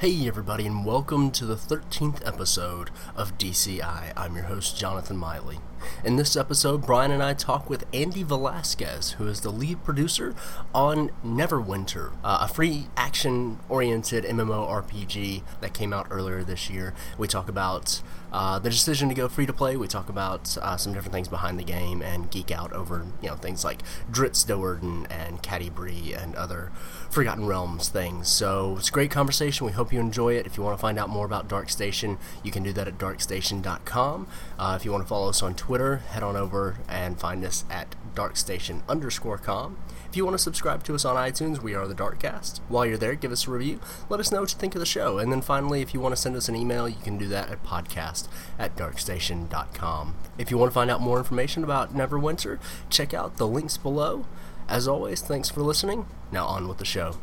Hey, everybody, and welcome to the 13th episode of DCI. I'm your host, Jonathan Miley. In this episode, Brian and I talk with Andy Velasquez, who is the lead producer on Neverwinter, uh, a free action oriented MMORPG that came out earlier this year. We talk about uh, the decision to go free to play. We talk about uh, some different things behind the game and geek out over you know things like Drizzt Do'Urden and Catti-brie and other Forgotten Realms things. So it's a great conversation. We hope you enjoy it. If you want to find out more about Dark Station, you can do that at darkstation.com. Uh, if you want to follow us on Twitter, head on over and find us at darkstation underscore com. If you want to subscribe to us on iTunes, we are the Darkcast. While you're there, give us a review. Let us know what you think of the show. And then finally, if you want to send us an email, you can do that at podcast at darkstation.com. If you want to find out more information about Neverwinter, check out the links below. As always, thanks for listening. Now on with the show.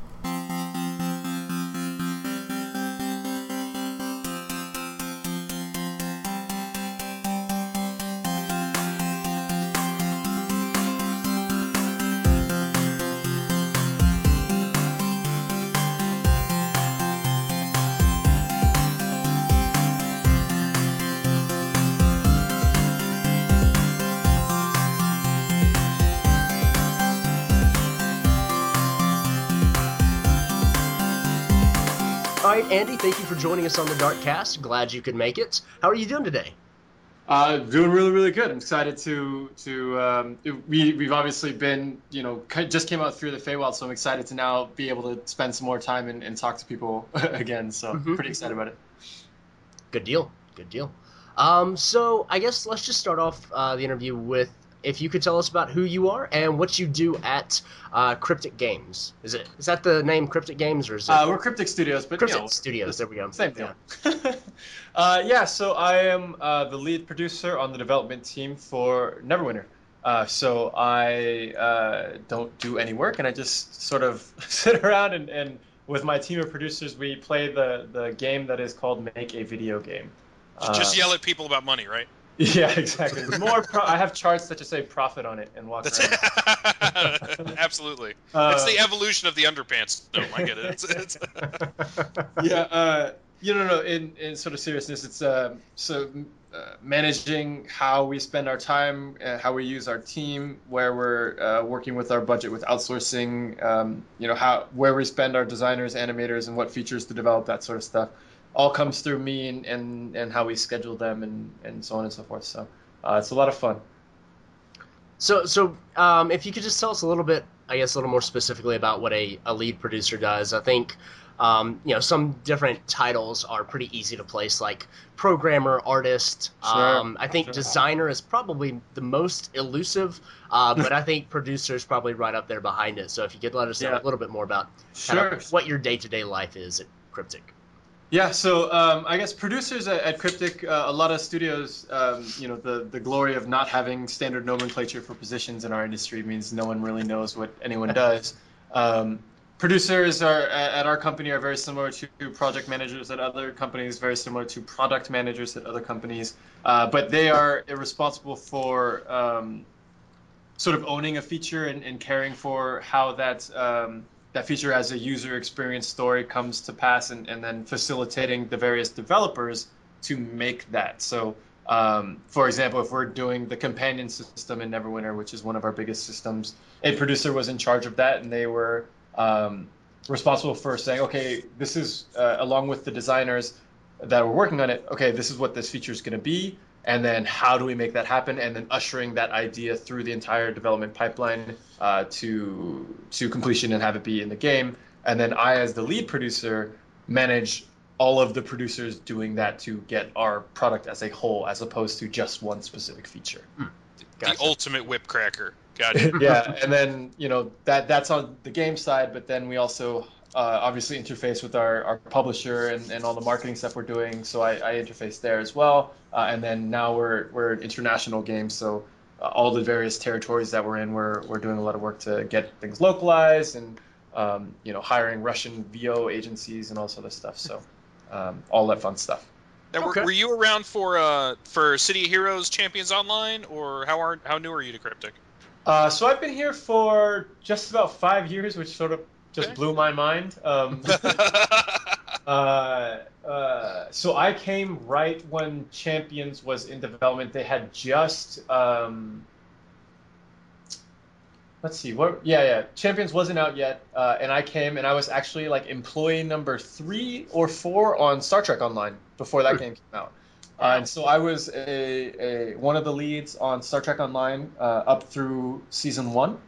Andy, thank you for joining us on the Darkcast. Glad you could make it. How are you doing today? Uh, doing really, really good. I'm excited to to um, we we've obviously been you know just came out through the Feywild, so I'm excited to now be able to spend some more time and, and talk to people again. So Mhm. pretty excited about it. Good deal. Good deal. Um, so I guess let's just start off uh, the interview with if you could tell us about who you are and what you do at uh, Cryptic Games. Is it is that the name Cryptic Games or is it Uh, we're Cryptic Studios, but Cryptic you know, Studios? There we go. Same deal. uh, yeah, so I am uh, the lead producer on the development team for Neverwinter. Uh, so I uh, don't do any work, and I just sort of sit around and, and with my team of producers, we play the, the game that is called Make a Video Game. Just Uh, yell at people about money, right? Yeah, exactly. More, pro- I have charts that just say profit on it and walk That's around. absolutely. Uh, it's the evolution of the underpants. No, I get it. It's, it's, yeah, uh, you know, no, in, in sort of seriousness, it's um so uh, managing how we spend our time, uh, how we use our team, where we're uh, working with our budget with outsourcing, um, you know, how where we spend our designers, animators, and what features to develop, that sort of stuff, all comes through me and, and, and how we schedule them and, and so on and so forth. So uh, it's a lot of fun. So so um, if you could just tell us a little bit, I guess a little more specifically about what a, a lead producer does. I think. Um, you know, some different titles are pretty easy to place, like programmer, artist. Sure, Um, I think sure. designer is probably the most elusive, uh, but I think producer is probably right up there behind it. So if you could let us know Yeah. a little bit more about kind Sure. of what your day to day life is at Cryptic. Yeah, so um, I guess producers at, at Cryptic, uh, a lot of studios, um, you know, the, the glory of not having standard nomenclature for positions in our industry means no one really knows what anyone does. Um, producers are at our company are very similar to project managers at other companies, very similar to product managers at other companies, uh, but they are responsible for um, sort of owning a feature and, and caring for how that um, that feature as a user experience story comes to pass and, and then facilitating the various developers to make that. So, um, for example, if we're doing the companion system in Neverwinter, which is one of our biggest systems, a producer was in charge of that and they were um, responsible for saying, okay, this is uh, along with the designers that were working on it, okay, this is what this feature is going to be and then how do we make that happen and then ushering that idea through the entire development pipeline uh, to to completion and have it be in the game and then i as the lead producer manage all of the producers doing that to get our product as a whole as opposed to just one specific feature Gotcha. The ultimate whip cracker. Got it. yeah and then you know that that's on the game side but then we also uh, obviously interface with our, our publisher and, and all the marketing stuff we're doing. So i, I interface there as well. Uh, and then now we're we're an international game. So uh, all the various territories that we're in we're, we're doing a lot of work to get things localized and um, you know hiring russian vo agencies and all sort of stuff. So um, all that fun stuff. Now, were, Okay. were you around for uh, for City of Heroes Champions Online, or how are how new are you to Cryptic? Uh, so I've been here for just about five years, which sort of just blew my mind. Um, uh, so I came right when Champions was in development. They had just um, let's see what yeah yeah Champions wasn't out yet, uh, and I came and I was actually like employee number three or four on Star Trek Online before that game came out. Uh, and so I was a, a one of the leads on Star Trek Online uh, up through season one,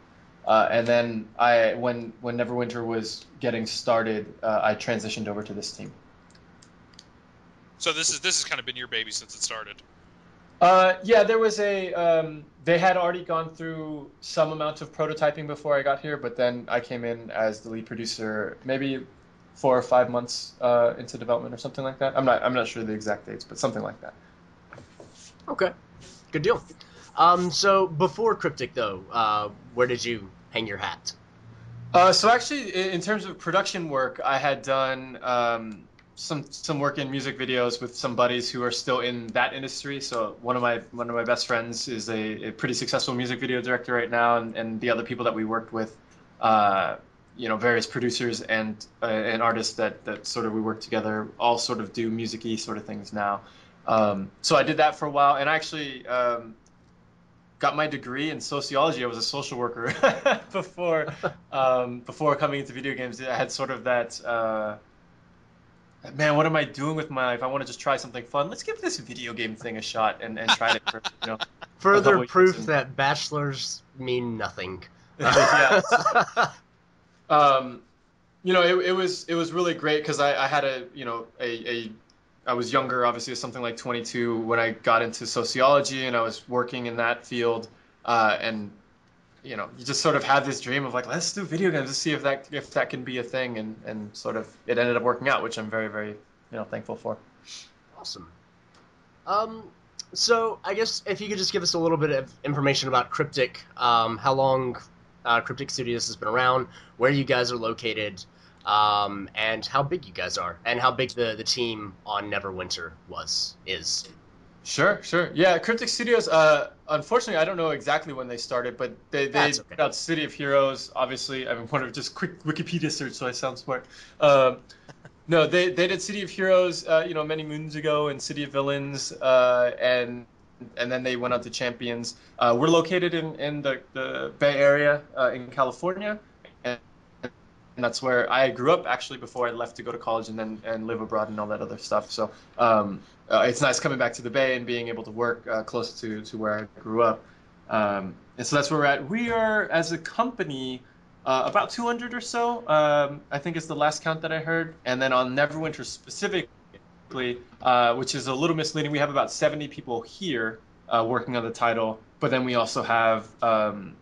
uh, and then I when when Neverwinter was getting started, uh, I transitioned over to this team. So this is this has kind of been your baby since it started. Uh, yeah, there was a. Um, they had already gone through some amount of prototyping before I got here, but then I came in as the lead producer, maybe four or five months uh, into development or something like that. I'm not. I'm not sure the exact dates, but something like that. Okay, good deal. Um, so before Cryptic, though, uh, where did you hang your hat? Uh, so actually, in terms of production work, I had done um, some some work in music videos with some buddies who are still in that industry. So one of my one of my best friends is a, a pretty successful music video director right now, and, and the other people that we worked with, uh, you know, various producers and uh, and artists that that sort of we work together, all sort of do musicy sort of things now. Um, so I did that for a while, and actually um, got my degree in sociology. I was a social worker before um, before coming into video games. I had sort of that. Uh, man, what am I doing with my life? I want to just try something fun. Let's give this video game thing a shot and, and try it for, you know. Further proof that bachelors mean nothing. yes. um, you know, it, it was it was really great because I, I had a you know a, a I was younger, obviously, something like 22 when I got into sociology, and I was working in that field. Uh, and you know, you just sort of had this dream of like, let's do video games, let's see if that if that can be a thing, and and sort of it ended up working out, which I'm very very you know thankful for. Awesome. Um, so I guess if you could just give us a little bit of information about Cryptic, um, how long uh, Cryptic Studios has been around, where you guys are located, um, and how big you guys are, and how big the the team on Neverwinter was is. Sure, sure. Yeah, Cryptic Studios. Uh, unfortunately, I don't know exactly when they started, but they they okay. put out City of Heroes. Obviously, I mean, one of just quick Wikipedia search, so I sound smart. Um, no, they they did City of Heroes, uh, you know, many moons ago, and City of Villains, uh, and and then they went on to Champions. Uh, we're located in in the the Bay Area uh, in California, and. That's where I grew up actually before I left to go to college and then and live abroad and all that other stuff. So um, uh, it's nice coming back to the Bay and being able to work uh, close to, to where I grew up. Um, and so that's where we're at. We are, as a company, uh, about 200 or so, um, I think is the last count that I heard. And then on Neverwinter specifically, uh, which is a little misleading, we have about 70 people here uh, working on the title. But then we also have, um,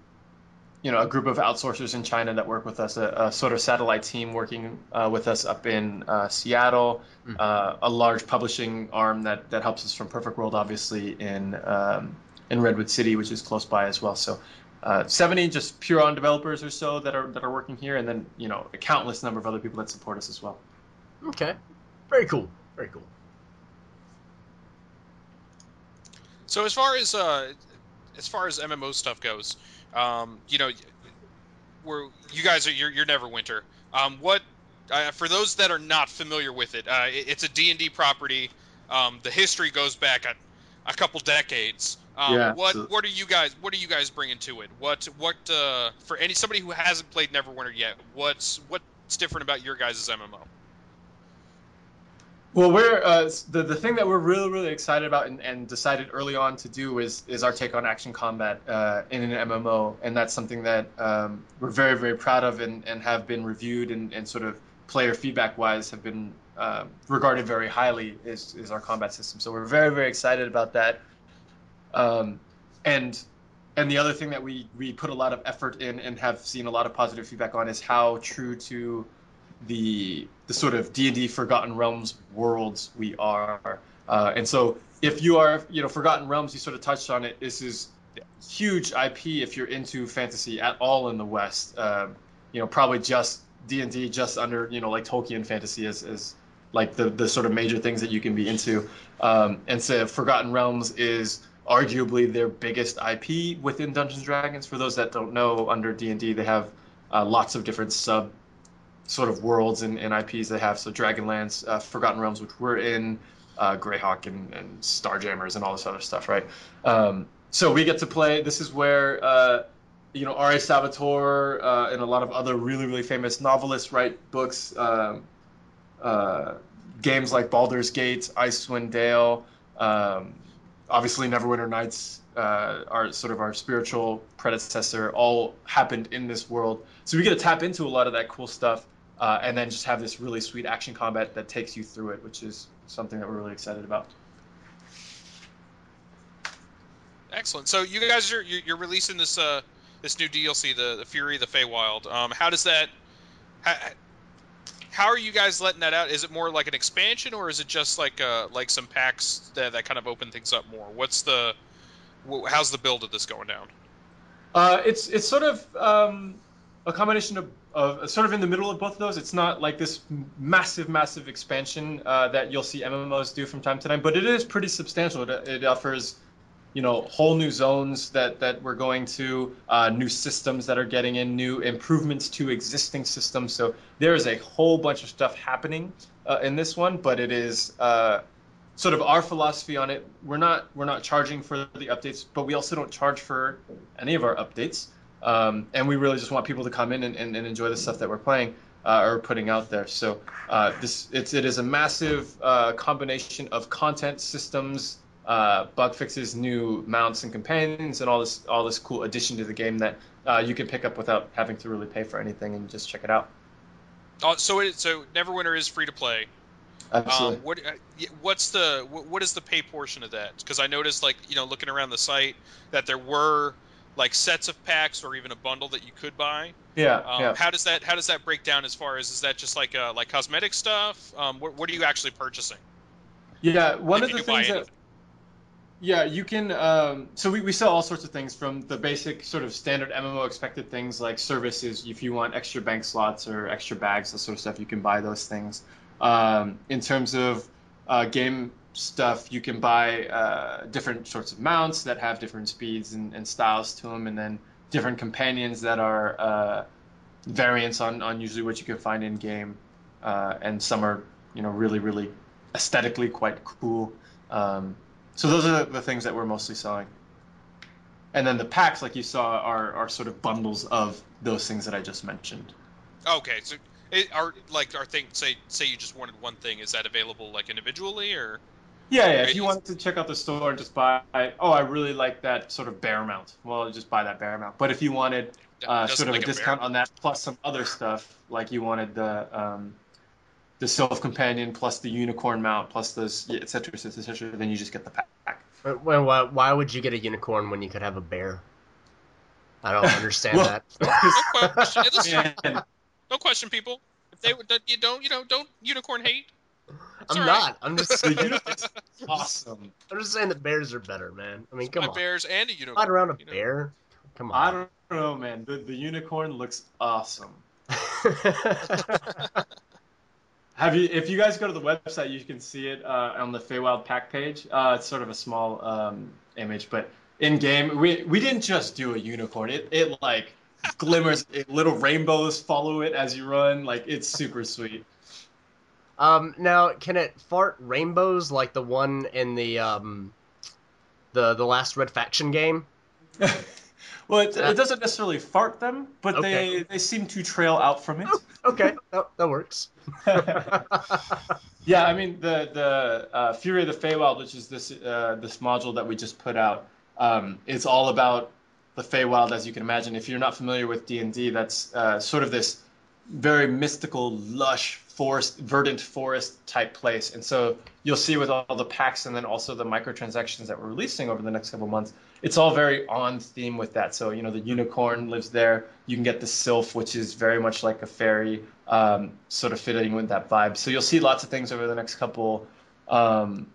you know, a group of outsourcers in China that work with us, a, a sort of satellite team working uh, with us up in uh, Seattle, Mhm. uh, a large publishing arm that, that helps us from Perfect World, obviously in um, in Redwood City, which is close by as well. So, uh, 70 just pure on developers or so that are that are working here, and then you know a countless number of other people that support us as well. Okay, very cool, very cool. So as far as uh, as far as MMO stuff goes, um, you know, we're you guys are you're, you're Neverwinter. Um, what uh, for those that are not familiar with it, uh, it it's a D and D property. Um, the history goes back a, a couple decades. Um, Yeah, what so- what are you guys what are you guys bringing to it? What what uh, for any somebody who hasn't played Neverwinter yet? What's what's different about your guys' MMO? Well, we're uh, the the thing that we're really really excited about and, and decided early on to do is is our take on action combat uh, in an MMO, and that's something that um, we're very very proud of and, and have been reviewed and, and sort of player feedback wise have been uh, regarded very highly is is our combat system. So we're very very excited about that. Um, and and the other thing that we we put a lot of effort in and have seen a lot of positive feedback on is how true to the the sort of D and D Forgotten Realms worlds we are. Uh, and so, if you are, you know, Forgotten Realms, you sort of touched on it. This is huge IP if you're into fantasy at all in the West. Uh, you know, probably just D and D, just under, you know, like Tolkien fantasy is, is like the the sort of major things that you can be into. Um, and so, Forgotten Realms is arguably their biggest IP within Dungeons Dragons. For those that don't know, under D and D, they have uh, lots of different sub sort of worlds and, and IPs they have. So Dragonlance, uh, Forgotten Realms, which we're in, uh, Greyhawk, and, and Starjammers, and all this other stuff, right? Um, so we get to play. This is where uh, you know R.A. Salvatore uh, and a lot of other really really famous novelists write books. Um, uh, games like Baldur's Gate, Icewind Dale, um, obviously Neverwinter Nights, uh, our sort of our spiritual predecessor, all happened in this world. So we get to tap into a lot of that cool stuff, uh, and then just have this really sweet action combat that takes you through it, which is something that we're really excited about. Excellent. So you guys are you're releasing this uh this new DLC, the the Fury of the Feywild. Um, how does that? How, how are you guys letting that out? Is it more like an expansion, or is it just like uh like some packs that that kind of open things up more? What's the how's the build of this going down? Uh, it's it's sort of um, a combination of, of sort of in the middle of both of those. It's not like this massive, massive expansion uh, that you'll see MMOs do from time to time, but it is pretty substantial. It, it offers you know whole new zones that that we're going to uh, new systems that are getting in new improvements to existing systems so there is a whole bunch of stuff happening uh, in this one but it is uh, sort of our philosophy on it we're not we're not charging for the updates but we also don't charge for any of our updates um, and we really just want people to come in and, and, and enjoy the stuff that we're playing uh, or putting out there so uh, this it's it is a massive uh, combination of content systems uh, bug fixes, new mounts and companions, and all this all this cool addition to the game that uh, you can pick up without having to really pay for anything and just check it out. Oh, so it, so Neverwinter is free to play. Absolutely. Um, what uh, what's the what is the pay portion of that? Because I noticed like you know looking around the site that there were like sets of packs or even a bundle that you could buy. Yeah, um, yeah. How does that how does that break down as far as is that just like uh, like cosmetic stuff? Um, what, what are you actually purchasing? Yeah, one If of the things that. Yeah, you can. Um, so we, we sell all sorts of things from the basic sort of standard MMO expected things like services. If you want extra bank slots or extra bags, that sort of stuff, you can buy those things. Um, in terms of uh, game stuff, you can buy uh, different sorts of mounts that have different speeds and, and styles to them, and then different companions that are uh, variants on, on usually what you can find in game. Uh, and some are, you know, really, really aesthetically quite cool. Um, so those are the, things that we're mostly selling. And then the packs, like you saw, are, are sort of bundles of those things that I just mentioned. Okay, so it, are like our thing say say you just wanted one thing is that available like individually or Yeah, yeah. Right. If you wanted to check out the store and just buy, oh, I really like that sort of bear mount. Well, just buy that bear mount. But if you wanted uh, sort of like a bear? discount on that plus some other stuff, like you wanted the um, the Sylph Companion plus the Unicorn mount plus those, yeah, et cetera, et cetera, et cetera, then you just get the pack. Well, why, why would you get a unicorn when you could have a bear? I don't understand Well- that. no question. No question, people. If they would- you don't you know don't unicorn hate. It's I'm all right. not. I'm just. the unicorn's awesome. I'm just saying that bears are better, man. I mean, come My on. bears and a unicorn. Ride around a you know. bear. Come on. I don't know, man. The, the unicorn looks awesome. Have you? If you guys go to the website, you can see it uh, on the Feywild pack page. Uh, it's sort of a small um, image, but in game, we we didn't just do a unicorn. It it like glimmers. It, little rainbows follow it as you run. Like it's super sweet. Um, now, can it fart rainbows like the one in the um, the the last Red Faction game? well, it, it doesn't necessarily fart them, but Okay. they they seem to trail out from it. Okay, that, that works. Yeah, I mean the the uh, Fury of the Feywild, which is this uh, this module that we just put out, um, is all about the Feywild, as you can imagine. If you're not familiar with D and D, that's uh, sort of this very mystical, lush forest, verdant forest type place. And so you'll see with all the packs and then also the microtransactions that we're releasing over the next couple months, it's all very on theme with that. So you know the unicorn lives there. You can get the sylph, which is very much like a fairy, um, sort of fitting with that vibe. So you'll see lots of things over the next couple um,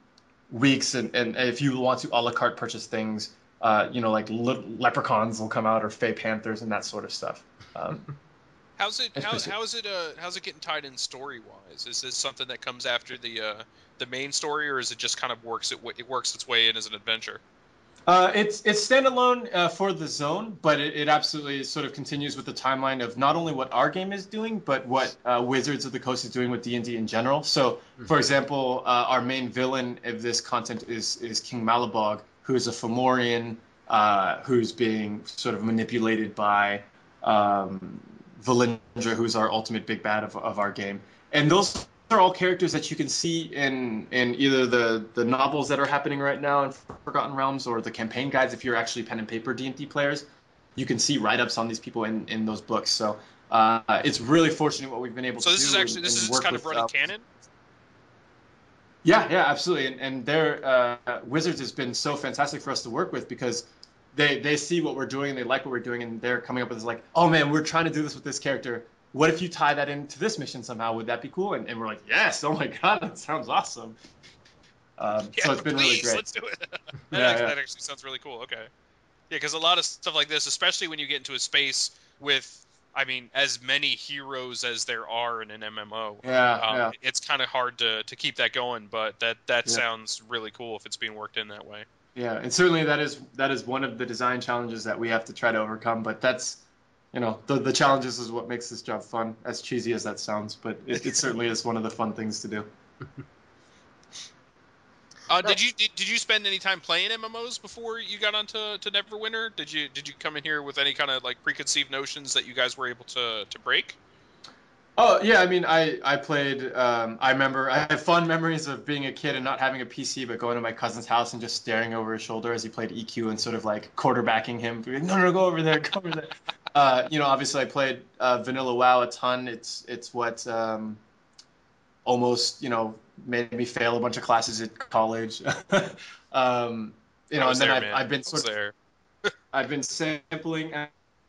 weeks, and, and if you want to a la carte purchase things, uh, you know like le- leprechauns will come out or fey panthers and that sort of stuff. Um, How's it? How, how is it? Uh, how's it getting tied in story wise? Is this something that comes after the uh, the main story, or is it just kind of works it, it works its way in as an adventure? Uh, it's it's standalone uh, for the zone, but it, it absolutely sort of continues with the timeline of not only what our game is doing, but what uh, Wizards of the Coast is doing with D and D in general. So, for example, uh, our main villain of this content is is King Malabog, who is a Fomorian uh, who's being sort of manipulated by um, Valindra, who's our ultimate big bad of, of our game. And those are all characters that you can see in in either the the novels that are happening right now in Forgotten Realms or the campaign guides. If you're actually pen and paper D and D players, you can see write ups on these people in in those books. So uh, it's really fortunate what we've been able So to So this is actually and- this and is kind of running uh, canon. yeah, yeah, absolutely. And, and their uh, Wizards has been so fantastic for us to work with because they they see what we're doing, and they like what we're doing, and they're coming up with this like, oh man, we're trying to do this with this character. What if you tie that into this mission somehow? Would that be cool? And, and we're like, yes. Oh my god, that sounds awesome. Um, Yeah, so it's been really please, great. let's do it. that, Yeah, actually, yeah. that actually sounds really cool. Okay. Yeah, because a lot of stuff like this, especially when you get into a space with, I mean, as many heroes as there are in an MMO, Yeah, um, yeah. it's kind of hard to, to keep that going. But that that Yeah. sounds really cool if it's being worked in that way. Yeah, and certainly that is that is one of the design challenges that we have to try to overcome. But that's, you know, the the challenges is what makes this job fun. As cheesy as that sounds, but it, it certainly is one of the fun things to do. Uh, did you did, did you spend any time playing MMOs before you got onto to Neverwinter? Did you did you come in here with any kind of like preconceived notions that you guys were able to to break? Oh yeah, I mean, I I played. Um, I remember I have fond memories of being a kid and not having a PC, but going to my cousin's house and just staring over his shoulder as he played EQ and sort of like quarterbacking him. Like, no, no, go over there, go over there. uh, you know, obviously I played uh, Vanilla WoW a ton. It's it's what um, almost you know made me fail a bunch of classes at college. um, you know, and then there, I've. I've been sort of. I've been sampling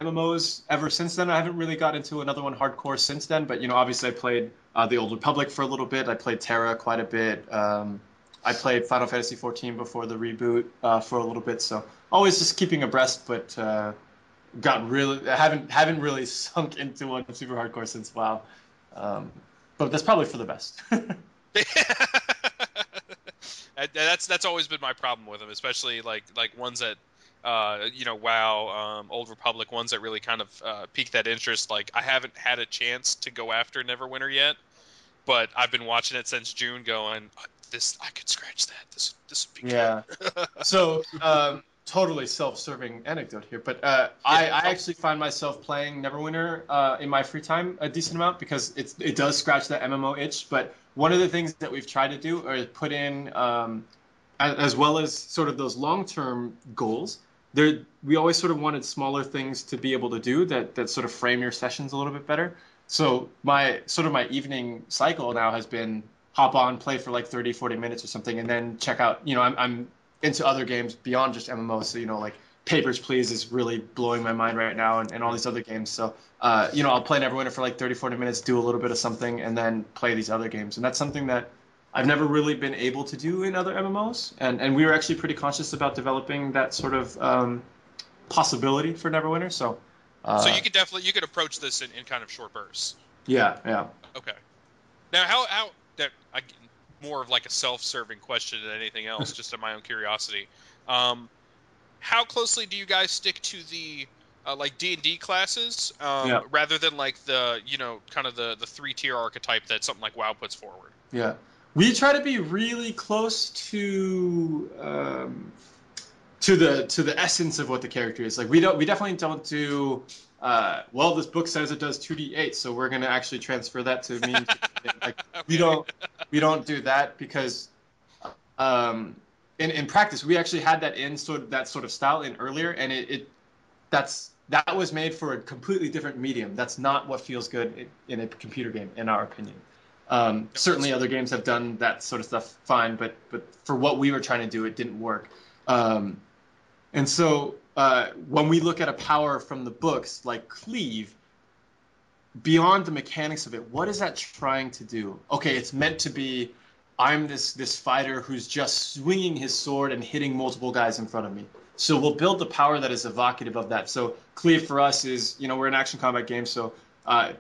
MMOs ever since then. I haven't really got into another one hardcore since then, but you know, obviously I played uh, the Old Republic for a little bit. I played TERA quite a bit. Um, I played Final Fantasy XIV before the reboot uh, for a little bit, so always just keeping abreast. But uh, got really I haven't haven't really sunk into one super hardcore since WoW. Um, but that's probably for the best. That- that's that's always been my problem with them, especially like like ones that uh, you know WoW, um, Old Republic, ones that really kind of uh, pique that interest. Like I haven't had a chance to go after Neverwinter yet, but I've been watching it since June, going "Uh, this I could scratch that. This this would be good." Yeah. so um, totally self-serving anecdote here, but uh, I, I actually find myself playing Neverwinter uh, in my free time a decent amount because it's it does scratch that MMO itch. But one of the things that we've tried to do is put in, um, as, as well as sort of those long-term goals. There, we always sort of wanted smaller things to be able to do that that sort of frame your sessions a little bit better. So my sort of my evening cycle now has been hop on, play for like 30, 40 minutes or something, and then check out. You know, I'm, I'm into other games beyond just MMOs. So you know, like Papers Please is really blowing my mind right now, and, and all these other games. So uh, you know, I'll play Neverwinter for like 30, 40 minutes, do a little bit of something, and then play these other games. And that's something that I've never really been able to do in other MMOs. And and we were actually pretty conscious about developing that sort of um, possibility for Neverwinter. So. Uh, so you could definitely you could approach this in, in kind of short bursts. yeah, yeah. Okay. Now, how how that I, more of like a self-serving question than anything else, just in my own curiosity. Um, how closely do you guys stick to the uh, like D and D classes, um, Yeah. rather than like the you know kind of the the three tier archetype that something like WoW puts forward? Yeah, we try to be really close to um, to the to the essence of what the character is. Like we don't, we definitely don't do. Uh, well, this book says it does two d eight, so we're gonna actually transfer that to mean. like we don't we don't do that because um, in in practice we actually had that in sort of that sort of style in earlier, and it, it that's that was made for a completely different medium. That's not what feels good in, in a computer game, in our opinion. Um, certainly, other games have done that sort of stuff fine, but but for what we were trying to do, it didn't work. Um, and so uh, when we look at a power from the books like Cleave, beyond the mechanics of it, what is that trying to do? Okay, it's meant to be. I'm this this fighter who's just swinging his sword and hitting multiple guys in front of me. So we'll build the power that is evocative of that. So Cleave for us is, you know, we're an action combat game, so uh,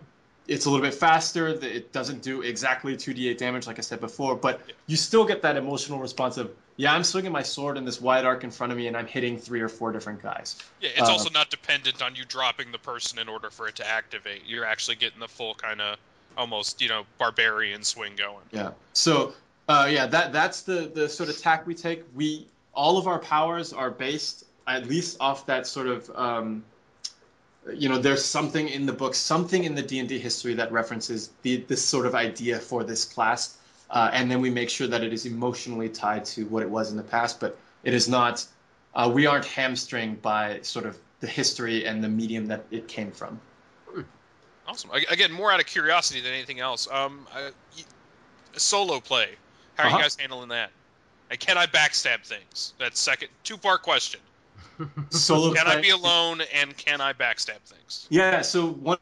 it's a little bit faster. It doesn't do exactly 2d8 damage, like I said before, but you still get that emotional response of, yeah, I'm swinging my sword in this wide arc in front of me, and I'm hitting three or four different guys. Yeah, it's also not dependent on you dropping the person in order for it to activate. You're actually getting the full kind of almost, you know, barbarian swing going. Yeah. So, uh, yeah, that that's the the sort of tack we take. We all of our powers are based at least off that sort of um, you know there's something in the book something in the d&d history that references the, this sort of idea for this class uh, and then we make sure that it is emotionally tied to what it was in the past but it is not uh, we aren't hamstringed by sort of the history and the medium that it came from. Awesome. Again more out of curiosity than anything else. Um, I, solo play. How are uh-huh. you guys handling that? And can i backstab things? That's second two part question Solo. can I be alone and can I backstab things? Yeah. So one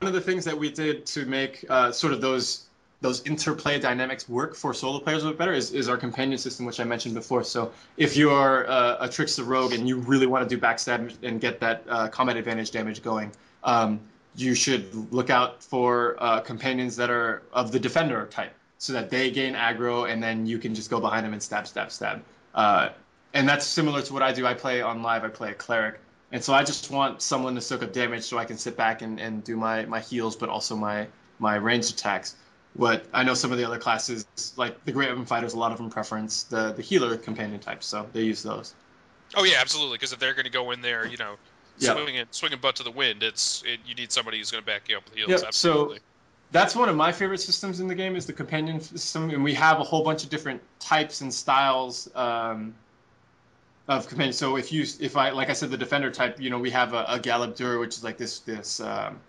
one of the things that we did to make uh, sort of those those interplay dynamics work for solo players a bit better is, is our companion system, which I mentioned before. So if you're uh, a trickster rogue and you really want to do backstab and get that uh, combat advantage damage going, um, you should look out for uh, companions that are of the defender type, so that they gain aggro and then you can just go behind them and stab, stab, stab. And that's similar to what I do. I play on live. I play a cleric, and so I just want someone to soak up damage so I can sit back and, and do my my heals, but also my my ranged attacks. What I know some of the other classes, like the Great Weapon Fighters, a lot of them preference the the healer companion type, so they use those. Oh yeah, absolutely. Because if they're going to go in there, you know, yep. swinging swinging butt to the wind, it's it, you need somebody who's going to back you up with heals. Yep. Absolutely. So that's one of my favorite systems in the game is the companion system, and we have a whole bunch of different types and styles. Um, of companions. So if you, if I, like I said, the defender type, you know, we have a, a Galeb Duhr, which is like this this um,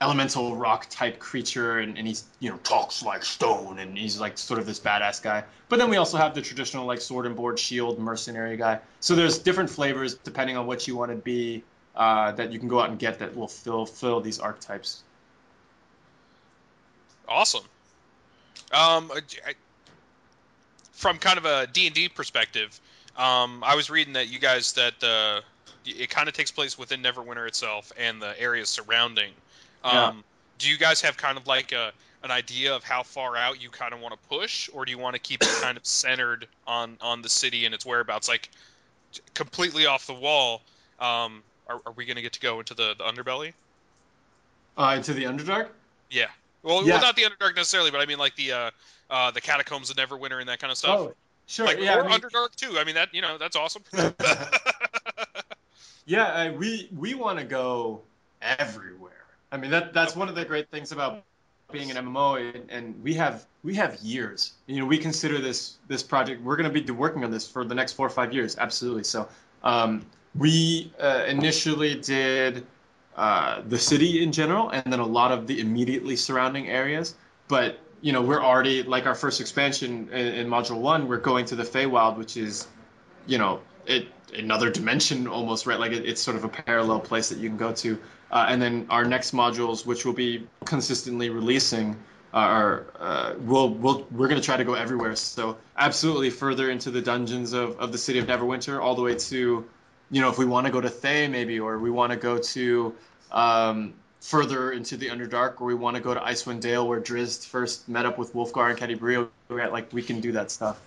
elemental rock type creature, and, and he's you know talks like stone, and he's like sort of this badass guy. But then we also have the traditional like sword and board shield mercenary guy. So there's different flavors depending on what you want to be uh, that you can go out and get that will fill fill these archetypes. Awesome. Um, I, from kind of a D and D perspective um, I was reading that you guys that uh, it kind of takes place within Neverwinter itself and the areas surrounding. Um, yeah. Do you guys have kind of like a an idea of how far out you kind of want to push, or do you want to keep it kind of centered on on the city and its whereabouts, like completely off the wall? Um, are, are we going to get to go into the, the underbelly? Uh, into the Underdark? Yeah. Well, yeah. well, not the Underdark necessarily, but I mean like the uh, uh, the catacombs of Neverwinter and that kind of stuff. Oh, Sure. Like, yeah, or I mean, Underdark too. I mean that you know that's awesome. yeah, uh, we we want to go everywhere. I mean that that's one of the great things about being an MMO, and, and, we have we have years. You know, we consider this this project. We're going to be working on this for the next four or five years. Absolutely. So um, we uh, initially did uh, the city in general, and then a lot of the immediately surrounding areas. But you know, we're already like our first expansion in, in Module One. We're going to the Feywild, which is, you know, it another dimension almost, right? Like it, it's sort of a parallel place that you can go to. Uh, and then our next modules, which we'll be consistently releasing, are uh, we'll, we'll we're going to try to go everywhere. So absolutely further into the dungeons of, of the city of Neverwinter, all the way to, you know, if we want to go to Thay maybe, or we want to go to um, further into the Underdark, or we want to go to Icewind Dale, where Drizzt first met up with Wulfgar and Catti-brie, like we can do that stuff.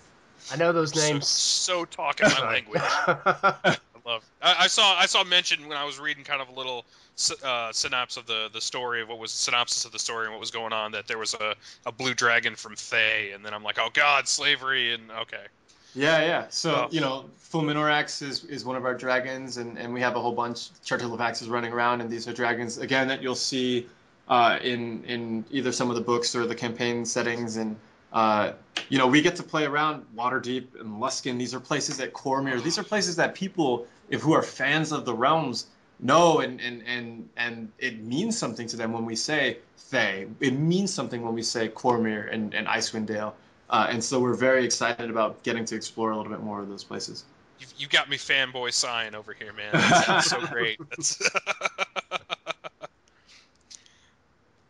I know those names. So, so talking my language. I love. I, I, saw I saw mention when I was reading kind of a little uh, synopsis of the the story of what was synopsis of the story and what was going on that there was a, a blue dragon from Thay, and then I'm like, oh god, slavery, and okay. Yeah, yeah. So, you know, Fulminorax is, is one of our dragons, and, and we have a whole bunch. Chartilovax is running around, and these are dragons, again, that you'll see uh, in, in either some of the books or the campaign settings. And, uh, you know, we get to play around Waterdeep and Luskan. These are places at Cormyr. These are places that people, if who are fans of the realms, know, and, and, and, and it means something to them when we say Thay. It means something when we say Cormyr and, and Icewind Dale. Uh, and so we're very excited about getting to explore a little bit more of those places. You've, you got me fanboy sign over here, man. That's, so great.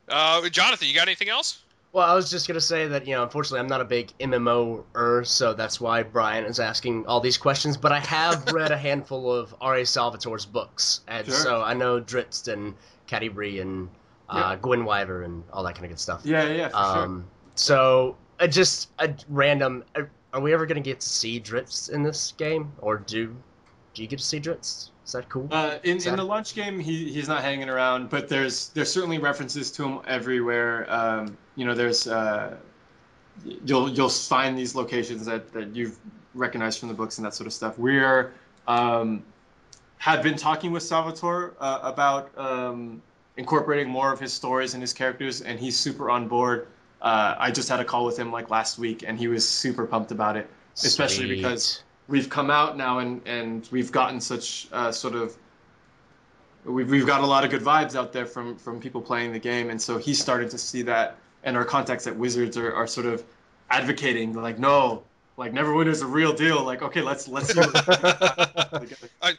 uh, Jonathan, you got anything else? Well, I was just gonna say that you know, unfortunately, I'm not a big MMO-er, so that's why Brian is asking all these questions. But I have read a handful of R.A. Salvatore's books, and sure. so I know Drizzt and Catti-brie and uh, Guenhwyvar and all that kind of good stuff. Yeah, yeah, for Um, so uh, just a random. Uh, are we ever gonna get to see Drizzt in this game, or do do you get to see Drizzt? Is that cool? Uh, in, Is in the launch game, he, he's not hanging around, but there's there's certainly references to him everywhere. Um, you know, there's uh, you'll you'll find these locations that, that you've recognized from the books and that sort of stuff. We're um, have been talking with Salvatore uh, about um, incorporating more of his stories and his characters, and he's super on board. Uh, I just had a call with him like last week, and he was super pumped about it. especially Sweet. because- we've come out now and and we've gotten such uh, sort of we've, we've got a lot of good vibes out there from from people playing the game and so he's starting to see that and our contacts at wizards are, are sort of advocating like no like Neverwinter is a real deal like okay let's let's see what Back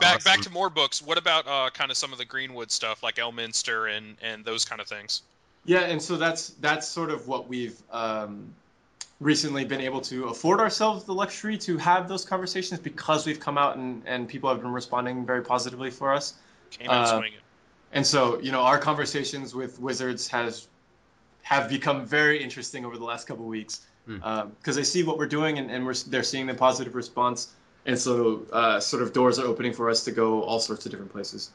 back Awesome. to more books. What about uh, kind of some of the Greenwood stuff, like Elminster and and those kind of things? Yeah, and so that's that's sort of what we've um, recently been able to afford ourselves the luxury to have those conversations because we've come out and, and people have been responding very positively for us. Came out Uh, swinging. And so, you know, our conversations with Wizards has have become very interesting over the last couple of weeks Hmm. because they see what we're doing and, and we're, they're seeing the positive response, and so uh, sort of doors are opening for us to go all sorts of different places.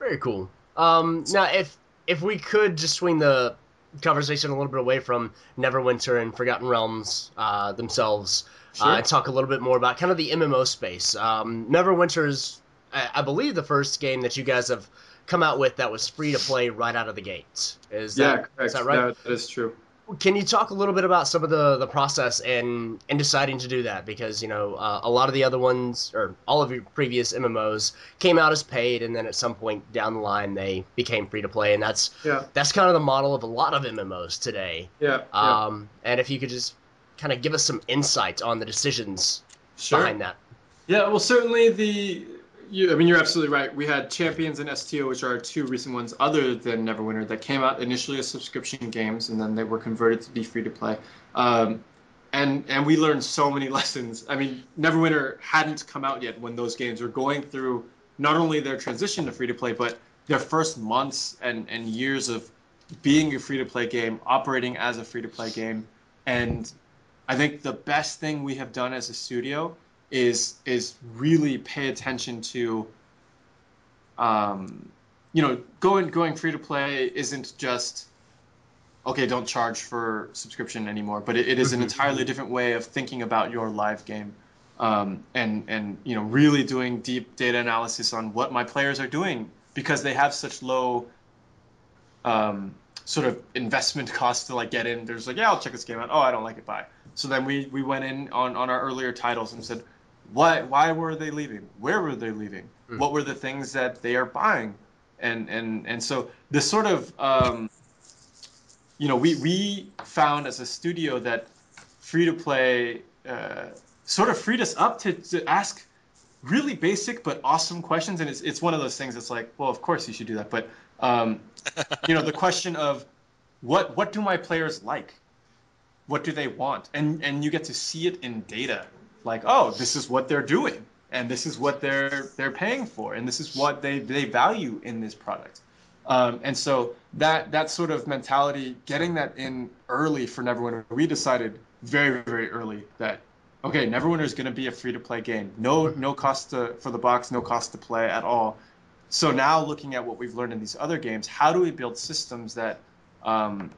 Very cool. Um, now, if if we could just swing the conversation a little bit away from Neverwinter and Forgotten Realms uh, themselves, uh, Sure. and talk a little bit more about kind of the MMO space. Um, Neverwinter is, I, I believe, the first game that you guys have come out with that was free to play right out of the gate. Is yeah, that, correct. is that right? that is true. Can you talk a little bit about some of the, the process and in deciding to do that? Because you know uh, a lot of the other ones, or all of your previous MMOs, came out as paid, and then at some point down the line they became free to play, and that's Yeah, that's kind of the model of a lot of MMOs today. yeah, yeah. Um, and if you could just kind of give us some insight on the decisions sure. behind that. Yeah, well, certainly the. You, I mean, you're absolutely right. We had Champions and STO, which are two recent ones, other than Neverwinter, that came out initially as subscription games, and then they were converted to be free to play. Um, and and we learned so many lessons. I mean, Neverwinter hadn't come out yet when those games were going through not only their transition to free to play, but their first months and, and years of being a free to play game, operating as a free to play game, and I think the best thing we have done as a studio is is really pay attention to um, you know going going free to play isn't just okay don't charge for subscription anymore but it, it is an Mhm. entirely different way of thinking about your live game um, and and you know really doing deep data analysis on what my players are doing because they have such low um, sort of investment cost to like get in. There's like, yeah, I'll check this game out. Oh, I don't like it. Bye. So then we we went in on on our earlier titles and said, why why were they leaving? Where were they leaving? Hmm. What were the things that they are buying? And and and so this sort of um, you know we we found as a studio that free to play uh, sort of freed us up to, to ask really basic but awesome questions and it's, it's one of those things that's like well of course you should do that but um, you know the question of what what do my players like what do they want and and you get to see it in data like oh this is what they're doing and this is what they're they're paying for and this is what they they value in this product. Um, and so that that sort of mentality getting that in early for neverwinter we decided very very early that okay neverwinter is going to be a free to play game. No no cost to, for the box no cost to play at all. So now looking at what we've learned in these other games how do we build systems that um,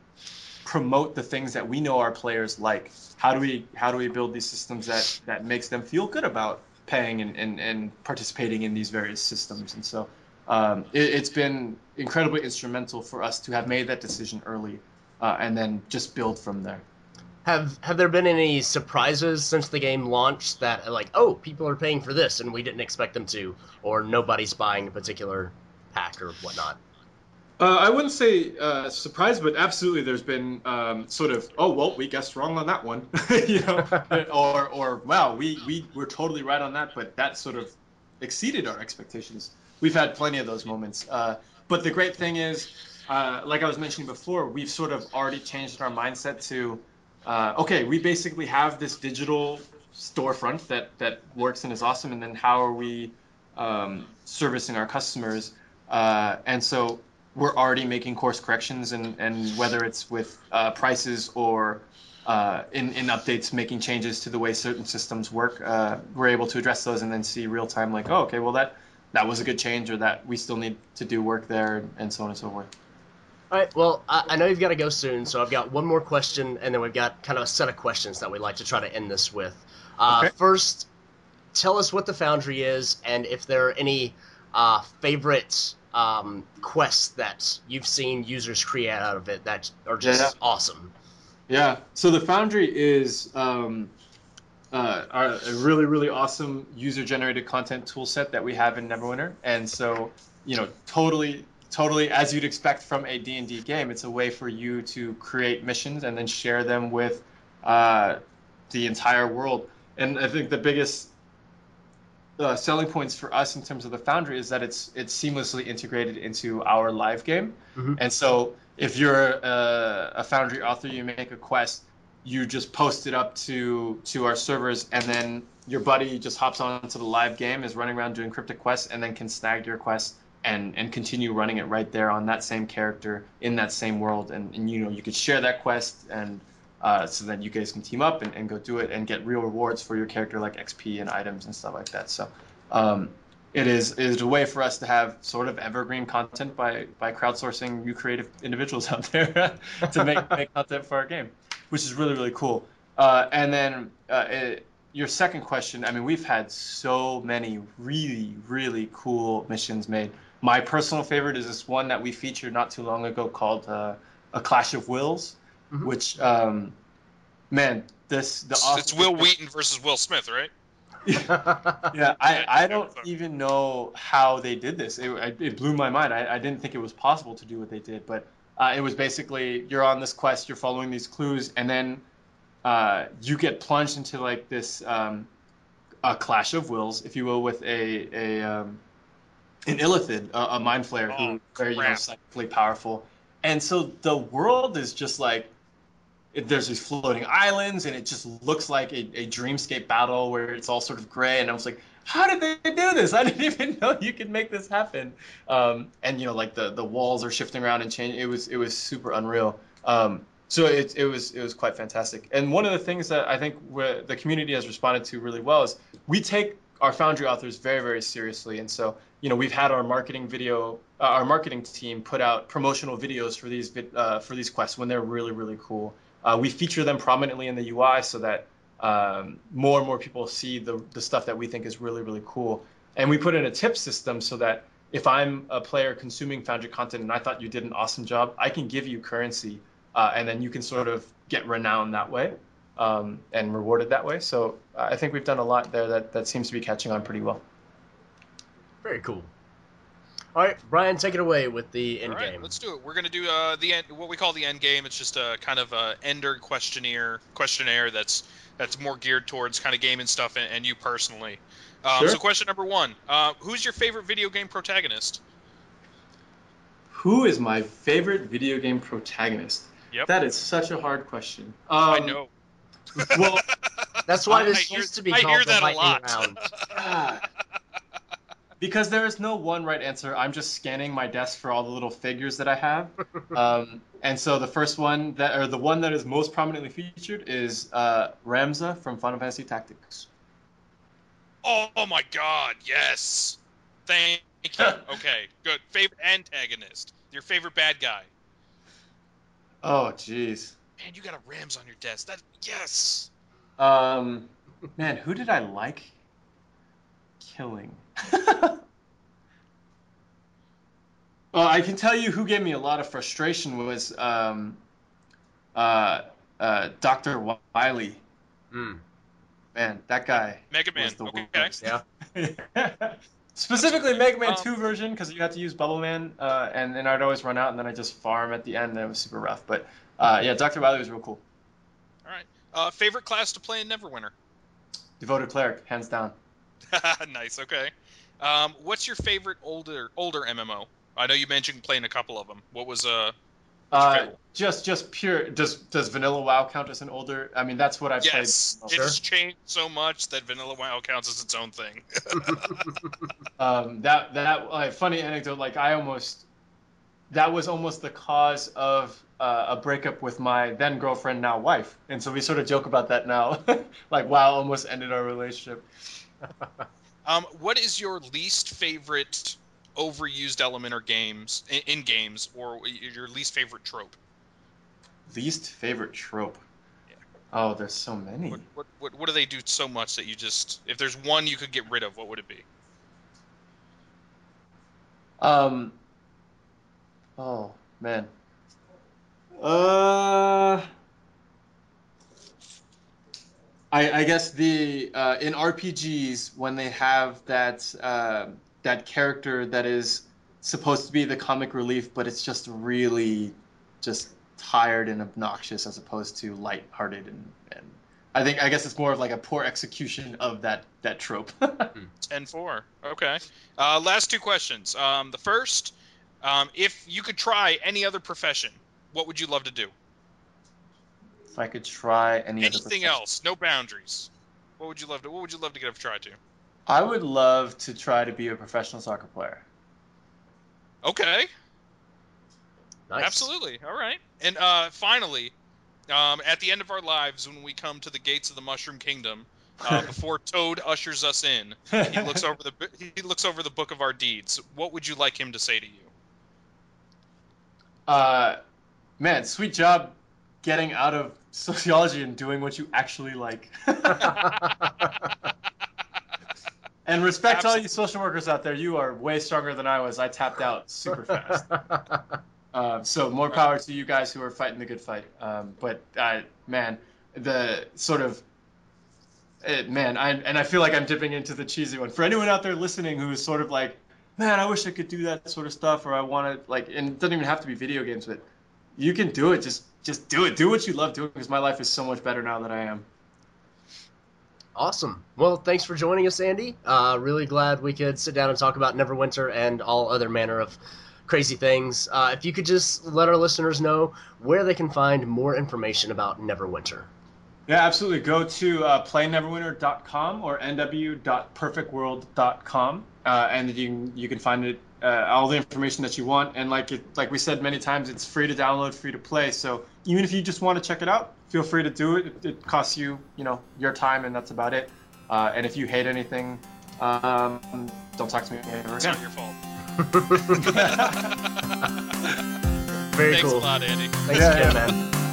promote the things that we know our players like. How do we how do we build these systems that that makes them feel good about paying and, and, and participating in these various systems? And so um, it, it's been incredibly instrumental for us to have made that decision early uh, and then just build from there. Have have there been any surprises since the game launched that like oh people are paying for this and we didn't expect them to or nobody's buying a particular pack or whatnot? Uh, I wouldn't say uh, surprised, but absolutely, there's been um, sort of, oh well, we guessed wrong on that one, you know, or or wow, we we were totally right on that, but that sort of exceeded our expectations. We've had plenty of those moments, uh, but the great thing is, uh, like I was mentioning before, we've sort of already changed our mindset to, uh, okay, we basically have this digital storefront that that works and is awesome, and then how are we um, servicing our customers? Uh, and so we're already making course corrections, and, and whether it's with uh, prices or uh, in, in updates making changes to the way certain systems work, uh, we're able to address those and then see real time like, oh, okay, well that that was a good change, or that we still need to do work there, and so on and so forth. All right. Well, I, I know you've got to go soon, so I've got one more question, and then we've got kind of a set of questions that we'd like to try to end this with. Uh, Okay. First, tell us what the Foundry is, and if there are any uh, favorite um, quests that you've seen users create out of it that are just Yeah. awesome. Yeah. So the Foundry is um, uh, a really, really awesome user-generated content tool set that we have in Neverwinter, and so you know, totally, totally as you'd expect from a D&D game, it's a way for you to create missions and then share them with uh, the entire world. And I think the biggest uh, selling points for us in terms of the Foundry is that it's it's seamlessly integrated into our live game. Mhm. And so if you're a, a Foundry author, you make a quest, you just post it up to to our servers, and then your buddy just hops onto the live game, is running around doing cryptic quests, and then can snag your quest and and continue running it right there on that same character in that same world, and, and you know you could share that quest and. Uh, so that you guys can team up and, and go do it and get real rewards for your character like XP and items and stuff like that. So um, it is it is a way for us to have sort of evergreen content by by crowdsourcing new creative individuals out there to make make content for our game, which is really really cool. Uh, and then uh, it, your second question, I mean, we've had so many really really cool missions made. My personal favorite is this one that we featured not too long ago called uh, a Clash of Wills, Mhm. which um, man, this the It's, author- it's Wil Wheaton versus Will Smith, right? yeah, I, I don't even know how they did this. It, it blew my mind. I, I didn't think it was possible to do what they did, but uh, it was basically you're on this quest, you're following these clues, and then uh, you get plunged into like this um, a clash of wills, if you will, with a a um, an illithid, a, a mind flayer Oh, who very you know crap. psychically powerful, and so the world is just like it, there's these floating islands and it just looks like a, a dreamscape battle where it's all sort of gray and i was like how did they do this? I didn't even know you could make this happen. Um, and you know like the, the walls are shifting around and changing. It was it was super unreal. Um, so it, it was it was quite fantastic. And one of the things that i think the community has responded to really well is we take our foundry authors very very seriously. And so you know we've had our marketing video uh, our marketing team put out promotional videos for these uh, for these quests when they're really really cool uh, we feature them prominently in the UI so that um, more and more people see the, the stuff that we think is really, really cool. And we put in a tip system so that if I'm a player consuming Foundry content and I thought you did an awesome job, I can give you currency uh, and then you can sort of get renowned that way um, and rewarded that way. So uh, I think we've done a lot there that, that seems to be catching on pretty well. Very cool. All right, Brian, take it away with the end All right, game. let's do it. We're gonna do uh, the end, what we call the end game. It's just a kind of a ender questionnaire questionnaire that's that's more geared towards kind of gaming stuff and, and you personally. Um, Sure. So question number one: uh, Who's your favorite video game protagonist? Who is my favorite video game protagonist? Yep. That is such a hard question. Um, I know. Well, That's why I this hear- used to be I called hear the that a lightning lot. round. Because there is no one right answer. I'm just scanning my desk for all the little figures that I have. Um, and so the first one that, or the one that is most prominently featured is uh, Ramza from Final Fantasy Tactics. Oh, my God! Yes. Thank you. Okay, good. Favorite antagonist. Your favorite bad guy. Oh, jeez. Man, you got a Rams on your desk. That yes. Um, man, who did I like killing? well, I can tell you who gave me a lot of frustration was um, uh, uh, Dr. Wily. Mm, Man, that guy. Mega Man. was the Okay. worst. yeah. Specifically, Mega Man Um, 2 version, because you had to use Bubble Man, uh, and then I'd always run out, and then I just farm at the end, and it was super rough. But uh, yeah, Dr. Wily was real cool. All right. Uh, favorite class to play in Neverwinter. Devoted Cleric, hands down. nice. Okay. Um, what's your favorite older older MMO? I know you mentioned playing a couple of them. What was uh? Uh, just just pure. Does does Vanilla WoW count as an older? I mean, that's what I've yes, played. it's changed so much that Vanilla WoW counts as its own thing. Um, that that uh, funny anecdote. Like I almost that was almost the cause of uh, a breakup with my then girlfriend, now wife. And so we sort of joke about that now, like WoW almost ended our relationship. Um, what is your least favorite overused element or games in, in games, or your least favorite trope? Least favorite trope. Yeah. Oh, there's so many. What, what, what, what do they do so much that you just, if there's one you could get rid of, what would it be? Um. Oh man. Uh. I, I guess the uh, in RPGs when they have that uh, that character that is supposed to be the comic relief, but it's just really just tired and obnoxious as opposed to lighthearted and, and I think I guess it's more of like a poor execution of that that trope. 10-4. Okay. Uh, last two questions. Um, the first, um, if you could try any other profession, what would you love to do? If I could try any Anything profession. else? No boundaries. What would you love to? What would you love to get a try to? I would love to try to be a professional soccer player. Okay. Nice. Absolutely. All right. And uh, finally, um, at the end of our lives, when we come to the gates of the Mushroom Kingdom, uh, before Toad ushers us in, he looks over the he looks over the book of our deeds. What would you like him to say to you? Uh, man, sweet job getting out of sociology and doing what you actually like. and respect to all you social workers out there. You are way stronger than I was. I tapped out super fast. Uh, so more power to you guys who are fighting the good fight. Um, but uh, man, the sort of eh, man, I, and I feel like I'm dipping into the cheesy one. For anyone out there listening who is sort of like, man, I wish I could do that sort of stuff, or I want to like, and it doesn't even have to be video games, but you can do it. Just just do it. Do what you love doing because my life is so much better now that I am. Awesome. Well, thanks for joining us, Andy. Uh, really glad we could sit down and talk about Neverwinter and all other manner of crazy things. Uh, if you could just let our listeners know where they can find more information about Neverwinter. Yeah, absolutely. Go to uh, playneverwinter.com or nw.perfectworld.com, uh, and you can, you can find it uh, all the information that you want. And like it, like we said many times, it's free to download, free to play. So even if you just want to check it out, feel free to do it. It, it costs you, you know, your time, and that's about it. Uh, and if you hate anything, um, don't talk to me ever It's again. not your fault. Very Thanks cool. a lot, Andy. Thanks Yeah, again, man.